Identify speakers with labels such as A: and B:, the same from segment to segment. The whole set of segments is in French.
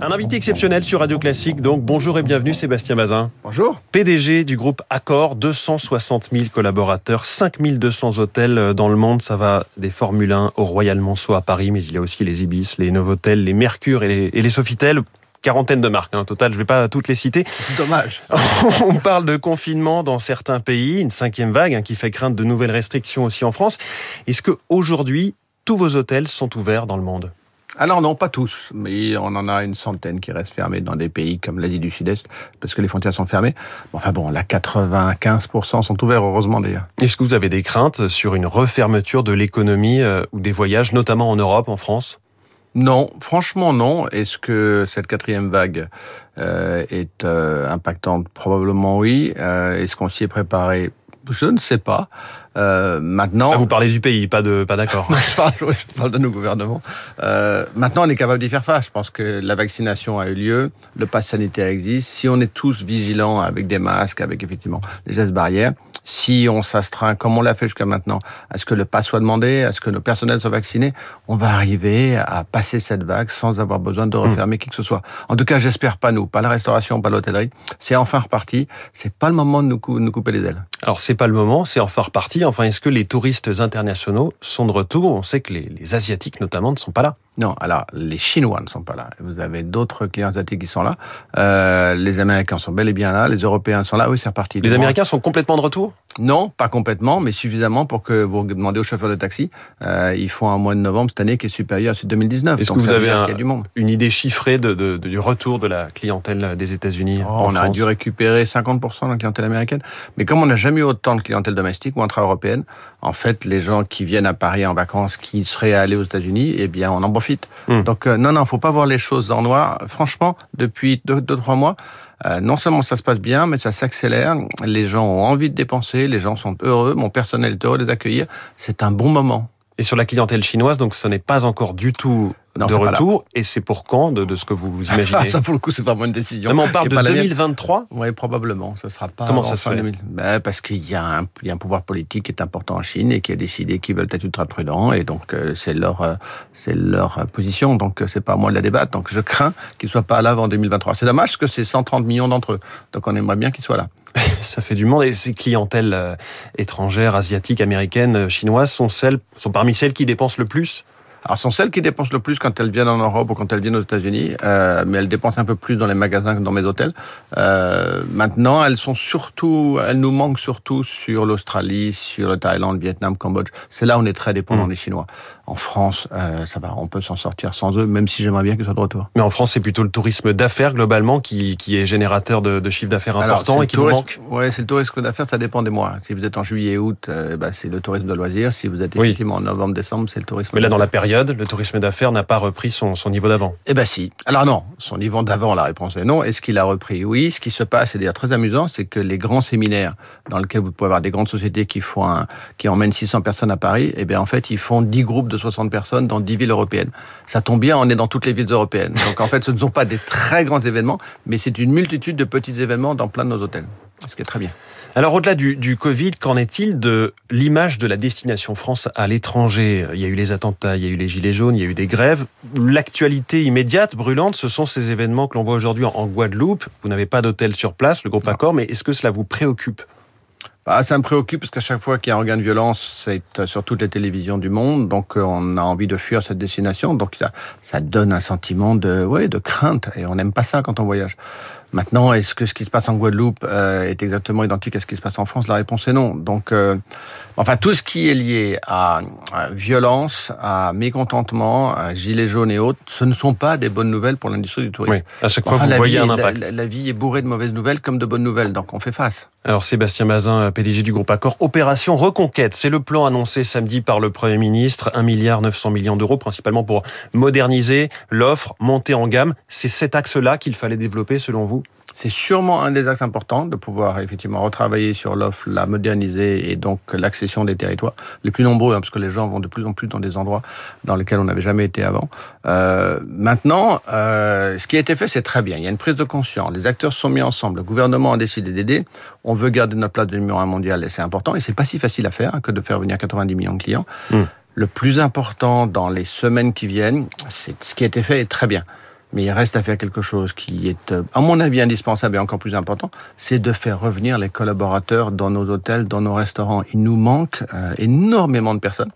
A: Un invité exceptionnel sur Radio Classique, donc bonjour et bienvenue Sébastien Bazin.
B: Bonjour.
A: PDG du groupe Accor, 260 000 collaborateurs, 5200 hôtels dans le monde. Ça va des Formule 1 au Royal Monceau à Paris, mais il y a aussi les Ibis, les Novotel, les Mercure et les, et les Sofitel quarantaine de marques. Hein, total, je ne vais pas toutes les citer.
B: C'est dommage.
A: On parle de confinement dans certains pays, une cinquième vague hein, qui fait craindre de nouvelles restrictions aussi en France. Est-ce que aujourd'hui tous vos hôtels sont ouverts dans le monde?
B: Alors non, pas tous, mais on en a une centaine qui restent fermés dans des pays comme l'Asie du Sud-Est, parce que les frontières sont fermées. Enfin bon, là, 95% sont ouverts, heureusement d'ailleurs.
A: Est-ce que vous avez des craintes sur une refermeture de l'économie euh, ou des voyages, notamment en Europe, en France?
B: Non, franchement non. Est-ce que cette quatrième vague euh, est euh, impactante? Probablement oui. Est-ce qu'on s'y est préparé? Je ne sais pas.
A: Euh, maintenant, ah, vous parlez du pays, pas de pas d'accord.
B: je, parle, je parle de nos gouvernements. Euh, maintenant, on est capable d'y faire face. Je pense que la vaccination a eu lieu, le pass sanitaire existe. Si on est tous vigilants avec des masques, avec effectivement les gestes barrières, si on s'astreint, comme on l'a fait jusqu'à maintenant, à ce que le pass soit demandé, à ce que nos personnels soient vaccinés, on va arriver à passer cette vague sans avoir besoin de refermer hmm. qui que ce soit. En tout cas, j'espère pas nous, pas la restauration, pas l'hôtellerie. C'est enfin reparti. C'est pas le moment de nous, nous couper les ailes.
A: Alors c'est pas le moment, c'est enfin reparti. Enfin, est-ce que les touristes internationaux sont de retour? On sait que les, les Asiatiques notamment ne sont pas là.
B: Non, alors les Chinois ne sont pas là. Vous avez d'autres clients asiatiques qui sont là. Euh, les Américains sont bel et bien là. Les Européens sont là. Oui, c'est reparti.
A: Les Américains sont complètement de retour?
B: Non, pas complètement, mais suffisamment pour que vous demandez aux chauffeurs de taxi. Euh, ils font un mois de novembre cette année qui est supérieur à celui de 2019.
A: Est-ce que vous avez un, du monde. une idée chiffrée de, de, du retour de la clientèle des États-Unis
B: oh, On a dû récupérer 50% de la clientèle américaine. Mais comme on n'a jamais eu autant de clientèle domestique ou intra-européenne, en fait, les gens qui viennent à Paris en vacances, qui seraient allés aux États-Unis, eh bien, on en Hmm. Donc, euh, non, non, faut pas voir les choses en noir. Franchement, depuis deux, deux trois mois, euh, non seulement ça se passe bien, mais ça s'accélère. Les gens ont envie de dépenser, les gens sont heureux, mon personnel est heureux de les accueillir. C'est un bon moment.
A: Et sur la clientèle chinoise, donc ce n'est pas encore du tout de retour. Et c'est pour quand de, de, ce que vous vous imaginez
B: Ça, pour le coup, c'est vraiment une décision.
A: Non, mais on parle de 2023
B: Oui, probablement. Ce sera pas.
A: Comment ça se fait
B: ben, Parce qu'il y, a un, y a un pouvoir politique qui est important en Chine et qui a décidé qu'ils veulent être ultra prudents. Et donc, euh, c'est leur, euh, c'est leur position. Donc, euh, c'est pas à moi de la débattre. Donc, je crains qu'ils soient pas là avant 2023. C'est dommage parce que c'est 130 millions d'entre eux. Donc, on aimerait bien qu'ils soient là.
A: ça fait du monde. Et ces clientèles étrangères, asiatiques, américaines, chinoises sont celles, sont parmi celles qui dépensent le plus?
B: Alors, sont celles qui dépensent le plus quand elles viennent en Europe ou quand elles viennent aux États-Unis, euh, mais elles dépensent un peu plus dans les magasins que dans mes hôtels. Euh, maintenant, elles sont surtout, elles nous manquent surtout sur l'Australie, sur le Thaïlande, Vietnam, Cambodge. C'est là où on est très dépendant mmh. des Chinois. En France, euh, ça va, on peut s'en sortir sans eux, même si j'aimerais bien qu'ils soient de retour.
A: Mais en France, c'est plutôt le tourisme d'affaires globalement qui, qui est générateur de, de chiffre d'affaires important et qui
B: tourisme,
A: manque.
B: Ouais, c'est le tourisme d'affaires, ça dépend des mois. Si vous êtes en juillet, août, euh, bah, c'est le tourisme de loisirs. Si vous êtes effectivement en novembre, décembre, c'est le tourisme.
A: Mais là, dans la période le tourisme d'affaires n'a pas repris son, son niveau d'avant.
B: Eh ben si. Alors non, son niveau d'avant, la réponse est non. Est-ce qu'il a repris? Oui. Ce qui se passe, et d'ailleurs très amusant, c'est que les grands séminaires dans lesquels vous pouvez avoir des grandes sociétés qui font un, qui emmènent 600 personnes à Paris, eh bien en fait, ils font 10 groupes de 60 personnes dans 10 villes européennes. Ça tombe bien, on est dans toutes les villes européennes. Donc en fait, ce ne sont pas des très grands événements, mais c'est une multitude de petits événements dans plein de nos hôtels. Ce qui est très bien.
A: Alors au-delà du, du, Covid, qu'en est-il de l'image de la destination France à l'étranger? Il y a eu les attentats, il y a eu les gilets jaunes, il y a eu des grèves. L'actualité immédiate, brûlante, ce sont ces événements que l'on voit aujourd'hui en, Guadeloupe. Vous n'avez pas d'hôtel sur place, le groupe Accor, mais est-ce que cela vous préoccupe?
B: Bah, ça me préoccupe parce qu'à chaque fois qu'il y a un regain de violence, c'est euh, sur toutes les télévisions du monde, donc euh, on a envie de fuir cette destination. Donc ça, ça donne un sentiment de, ouais, de crainte et on n'aime pas ça quand on voyage. Maintenant, est-ce que ce qui se passe en Guadeloupe euh, est exactement identique à ce qui se passe en France? La réponse est non. Donc, euh, enfin, tout ce qui est lié à, violence, à mécontentement, à gilets jaunes et autres, ce ne sont pas des bonnes nouvelles pour l'industrie du tourisme. Oui.
A: À chaque fois, vous voyez
B: un
A: impact.
B: La, la, vie est bourrée de mauvaises nouvelles comme de bonnes nouvelles, donc on fait face.
A: Alors, Sébastien Mazin, PDG du groupe Accor, opération Reconquête, c'est le plan annoncé samedi par le Premier ministre, 1 milliard 900 millions d'euros, principalement pour moderniser l'offre, monter en gamme. C'est cet axe-là qu'il fallait développer, selon vous?
B: C'est sûrement un des axes importants de pouvoir effectivement retravailler sur l'offre, la moderniser et donc l'accession des territoires les plus nombreux, hein, parce que les gens vont de plus en plus dans des endroits dans lesquels on n'avait jamais été avant. Euh, maintenant, euh, ce qui a été fait, c'est très bien. Il y a une prise de conscience. Les acteurs sont mis ensemble. Le gouvernement a décidé d'aider. On veut garder notre place de numéro un mondial et c'est important. Et c'est pas si facile à faire que de faire venir 90 millions de clients. Hmm. Le plus important dans les semaines qui viennent, c'est ce qui a été fait est très bien. Mais il reste à faire quelque chose qui est, euh, à mon avis, indispensable et encore plus important, c'est de faire revenir les collaborateurs dans nos hôtels, dans nos restaurants. Il nous manque euh, énormément de personnes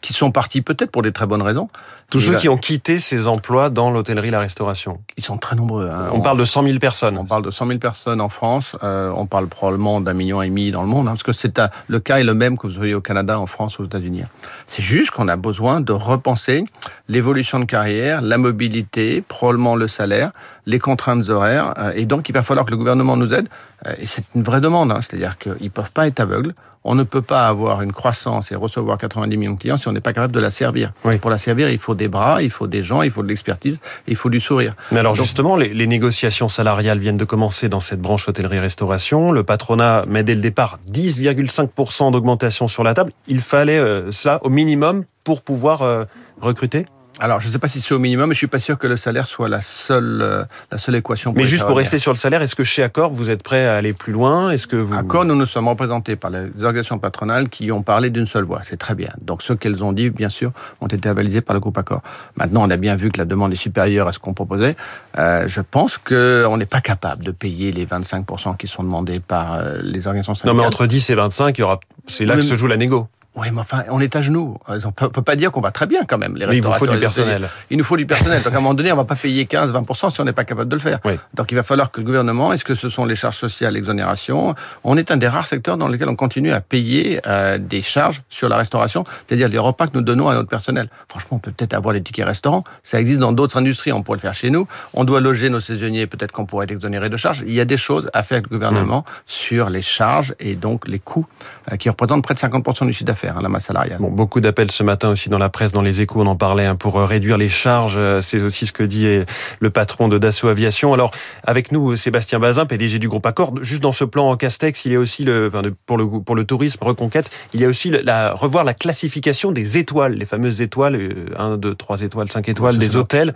B: qui sont partis peut-être pour des très bonnes raisons.
A: Tous ceux qui ont quitté ces emplois dans l'hôtellerie, la restauration.
B: Ils sont très nombreux. Hein.
A: On, parle de 100 000 personnes.
B: On parle de 100 000 personnes en France. Euh, on parle probablement d'un million et demi dans le monde, hein, parce que c'est le cas est le même que vous voyez au Canada, en France, aux États-Unis. C'est juste qu'on a besoin de repenser l'évolution de carrière, la mobilité, probablement le salaire, les contraintes horaires, euh, et donc il va falloir que le gouvernement nous aide. Euh, et c'est une vraie demande, hein, c'est-à-dire qu'ils peuvent pas être aveugles. On ne peut pas avoir une croissance et recevoir 90 millions de clients si on n'est pas capable de la servir. Pour la servir, il faut des bras, il faut des gens, il faut de l'expertise, il faut du sourire.
A: Mais alors justement, les, les, négociations salariales viennent de commencer dans cette branche hôtellerie-restauration. Le patronat met dès le départ 10,5% d'augmentation sur la table. Il fallait euh, ça au minimum pour pouvoir euh, recruter?
B: Alors, je ne sais pas si c'est au minimum, mais je suis pas sûr que le salaire soit la seule, euh, la seule équation.
A: Pour mais juste pour rester sur le salaire, est-ce que chez Accor, vous êtes prêt à aller plus loin? Est-ce que vous...
B: Accor, nous nous sommes représentés par les organisations patronales qui ont parlé d'une seule voix. C'est très bien. Donc, ce qu'elles ont dit, bien sûr, ont été avalisés par le groupe Accor. Maintenant, on a bien vu que la demande est supérieure à ce qu'on proposait. Euh, je pense qu'on n'est pas capable de payer les 25% qui sont demandés par euh, les organisations syndicales.
A: Non, mais entre 10 et 25, il y aura... c'est là que se joue la négo.
B: Oui, mais enfin, on est à genoux. On peut, peut pas dire qu'on va très bien quand même.
A: Les mais il vous faut du personnel.
B: Il nous faut du personnel. Donc à un moment donné, on va pas payer 15-20% si on n'est pas capable de le faire. Donc il va falloir que le gouvernement, est-ce que ce sont les charges sociales, l'exonération? On est un des rares secteurs dans lesquels on continue à payer euh, des charges sur la restauration, c'est-à-dire les repas que nous donnons à notre personnel. Franchement, on peut peut-être avoir les tickets restaurants. Ça existe dans d'autres industries. On pourrait le faire chez nous. On doit loger nos saisonniers. Peut-être qu'on pourrait être exonéré de charges. Il y a des choses à faire avec le gouvernement mmh. sur les charges et donc les coûts euh, qui représentent près de 50% du chiffre d'affaires, hein, la masse salariale.
A: Bon, beaucoup d'appels ce matin aussi dans la presse, dans les échos, on en parlait, hein, pour euh, réduire les charges. Euh, c'est aussi ce que dit euh, le patron de Dassault Aviation. Alors, avec nous, Sébastien Bazin, PDG du groupe Accor. Juste dans ce plan en Castex, il y a aussi, le, enfin, pour, le, pour le tourisme, reconquête, il y a aussi la, revoir la classification des étoiles, les fameuses étoiles, 1, 2, 3 étoiles, 5 étoiles, des hôtels.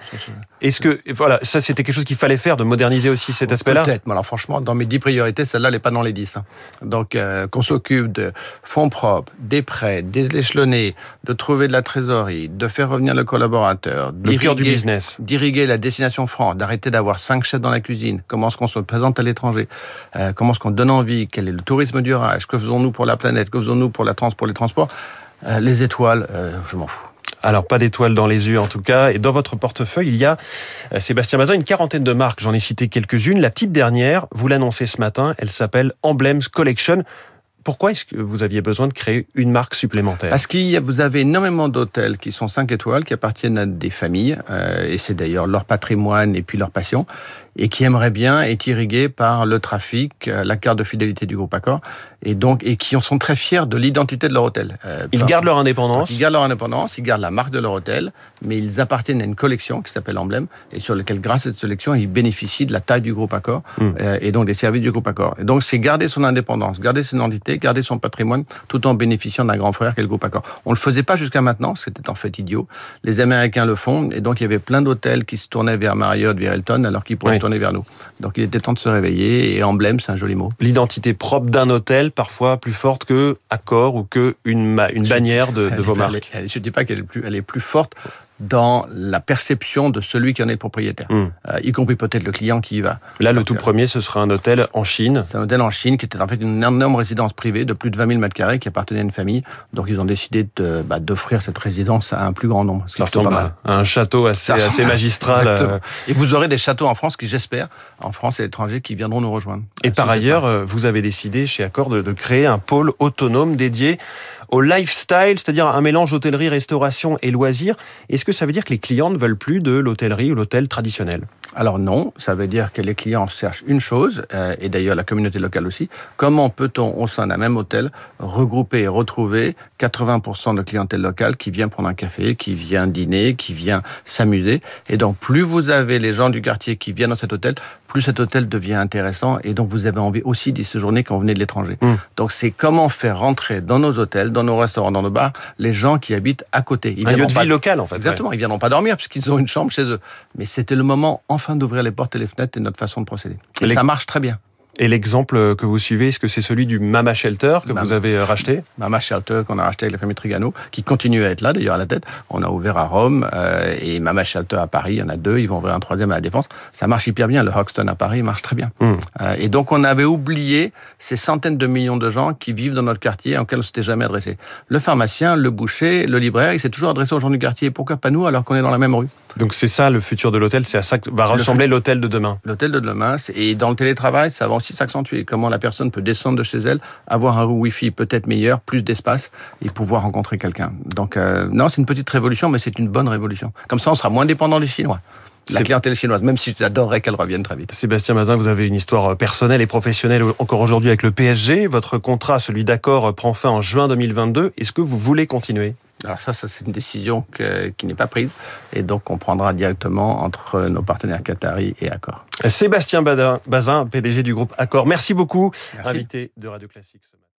A: Est-ce que, voilà, ça c'était quelque chose qu'il fallait faire, de moderniser aussi cet aspect-là?
B: Peut-être, mais alors franchement, dans mes 10 priorités, celle-là, elle n'est pas dans les 10. Hein. Donc, qu'on s'occupe de fonds propres, des prêts, des de trouver de la trésorerie, de faire revenir le collaborateur, d'irriguer la destination France, d'arrêter d'avoir cinq chefs dans la cuisine, comment est-ce qu'on se présente à l'étranger, euh, comment est-ce qu'on donne envie, quel est le tourisme durable, que faisons-nous pour la planète, que faisons-nous pour, la trans pour les transports, euh, les étoiles, euh, je m'en fous.
A: Alors pas d'étoiles dans les yeux en tout cas. Et dans votre portefeuille, il y a Sébastien Mazin, une quarantaine de marques. J'en ai cité quelques-unes. La petite dernière, vous l'annoncez ce matin, elle s'appelle Emblems Collection. Pourquoi est-ce que vous aviez besoin de créer une marque supplémentaire?
B: Parce que vous avez énormément d'hôtels qui sont 5 étoiles, qui appartiennent à des familles, euh, et c'est d'ailleurs leur patrimoine et puis leur passion et qui aimerait bien être irrigués par le trafic, euh, la carte de fidélité du groupe Accor, et donc et qui en sont très fiers de l'identité de leur hôtel.
A: Euh, ils gardent leur indépendance.
B: Ils gardent leur indépendance, ils gardent la marque de leur hôtel, mais ils appartiennent à une collection qui s'appelle Emblème, et sur laquelle, grâce à cette sélection, ils bénéficient de la taille du groupe Accor hmm. euh, et donc des services du groupe Accor. Et donc c'est garder son indépendance, garder son identité, garder son patrimoine, tout en bénéficiant d'un grand frère qu'est le groupe Accor. On le faisait pas jusqu'à maintenant, c'était en fait idiot. Les Américains le font, et donc il y avait plein d'hôtels qui se tournaient vers Marriott, vers Hilton, alors qu'ils pourraient vers nous. Donc il était temps de se réveiller et emblème, c'est un joli mot.
A: L'identité propre d'un hôtel, parfois plus forte que Accor ou que une, une bannière de, de vos marques.
B: je ne dis pas qu'elle est plus, elle est plus forte dans la perception de celui qui en est le propriétaire, hmm. euh, y compris peut-être le client qui y va.
A: Là, le tout premier, ce sera un hôtel en Chine.
B: C'est un hôtel en Chine qui était en fait une énorme résidence privée de plus de 20 000 mètres carrés qui appartenait à une famille. Donc, ils ont décidé bah, d'offrir cette résidence à un plus grand nombre.
A: Ça ressemble à un château assez, assez magistral. Euh.
B: Et vous aurez des châteaux en France qui, j'espère, en France et à l'étranger, qui viendront nous rejoindre.
A: Et par ailleurs, euh, vous avez décidé chez Accor de, de créer un pôle autonome dédié au lifestyle, c'est-à-dire un mélange hôtellerie, restauration et loisirs. Est-ce que ça veut dire que les clients ne veulent plus de l'hôtellerie ou l'hôtel traditionnel?
B: Alors non, ça veut dire que les clients cherchent une chose, euh, et d'ailleurs la communauté locale aussi, comment peut-on au sein d'un même hôtel regrouper et retrouver 80% de clientèle locale qui vient prendre un café, qui vient dîner, qui vient s'amuser? Et donc plus vous avez les gens du quartier qui viennent dans cet hôtel, plus cet hôtel devient intéressant, et donc vous avez envie aussi d'y séjourner quand vous venez de l'étranger. Hmm. Donc c'est comment faire rentrer dans nos hôtels, dans nos restaurants, dans nos bars, les gens qui habitent à côté.
A: Ils un lieu de vie local en fait.
B: Exactement, ils viendront pas dormir puisqu'ils ont une chambre chez eux. Mais c'était le moment enfin d'ouvrir les portes et les fenêtres et notre façon de procéder. Et ça marche très bien.
A: Et l'exemple que vous suivez, est-ce que c'est celui du Mama Shelter que
B: Mama.
A: vous avez euh, racheté
B: Mama Shelter qu'on a racheté avec la famille Trigano, qui continue à être là d'ailleurs à la tête. On a ouvert à Rome euh, et Mama Shelter à Paris, il y en a deux, ils vont ouvrir un troisième à la Défense. Ça marche hyper bien, le Hoxton à Paris marche très bien.
A: Mm.
B: Euh, et donc on avait oublié ces centaines de millions de gens qui vivent dans notre quartier auxquels on s'était jamais adressé. Le pharmacien, le boucher, le libraire, il s'est toujours adressé aux gens du quartier. Pourquoi pas nous alors qu'on est dans la même rue?
A: Donc c'est ça le futur de l'hôtel, c'est à ça que va ressembler l'hôtel de demain.
B: L'hôtel de demain, et dans le télétravail, ça va aussi s'accentuer. Comment la personne peut descendre de chez elle, avoir un Wi-Fi peut-être meilleur, plus d'espace, et pouvoir rencontrer quelqu'un. Donc, euh, non, c'est une petite révolution, mais c'est une bonne révolution. Comme ça, on sera moins dépendant des Chinois. La clientèle chinoise, même si j'adorerais qu'elle revienne très vite.
A: Sébastien Mazin, vous avez une histoire euh, personnelle et professionnelle encore aujourd'hui avec le PSG. Votre contrat, celui d'accord, euh, prend fin en juin 2022. Est-ce que vous voulez continuer?
B: Alors ça, ça c'est une décision que- qui n'est pas prise, et donc on prendra directement entre nos partenaires Qatari et Accor.
A: Sébastien Bazin, PDG du groupe Accor. Merci beaucoup,
B: Merci.
A: invité de Radio Classique.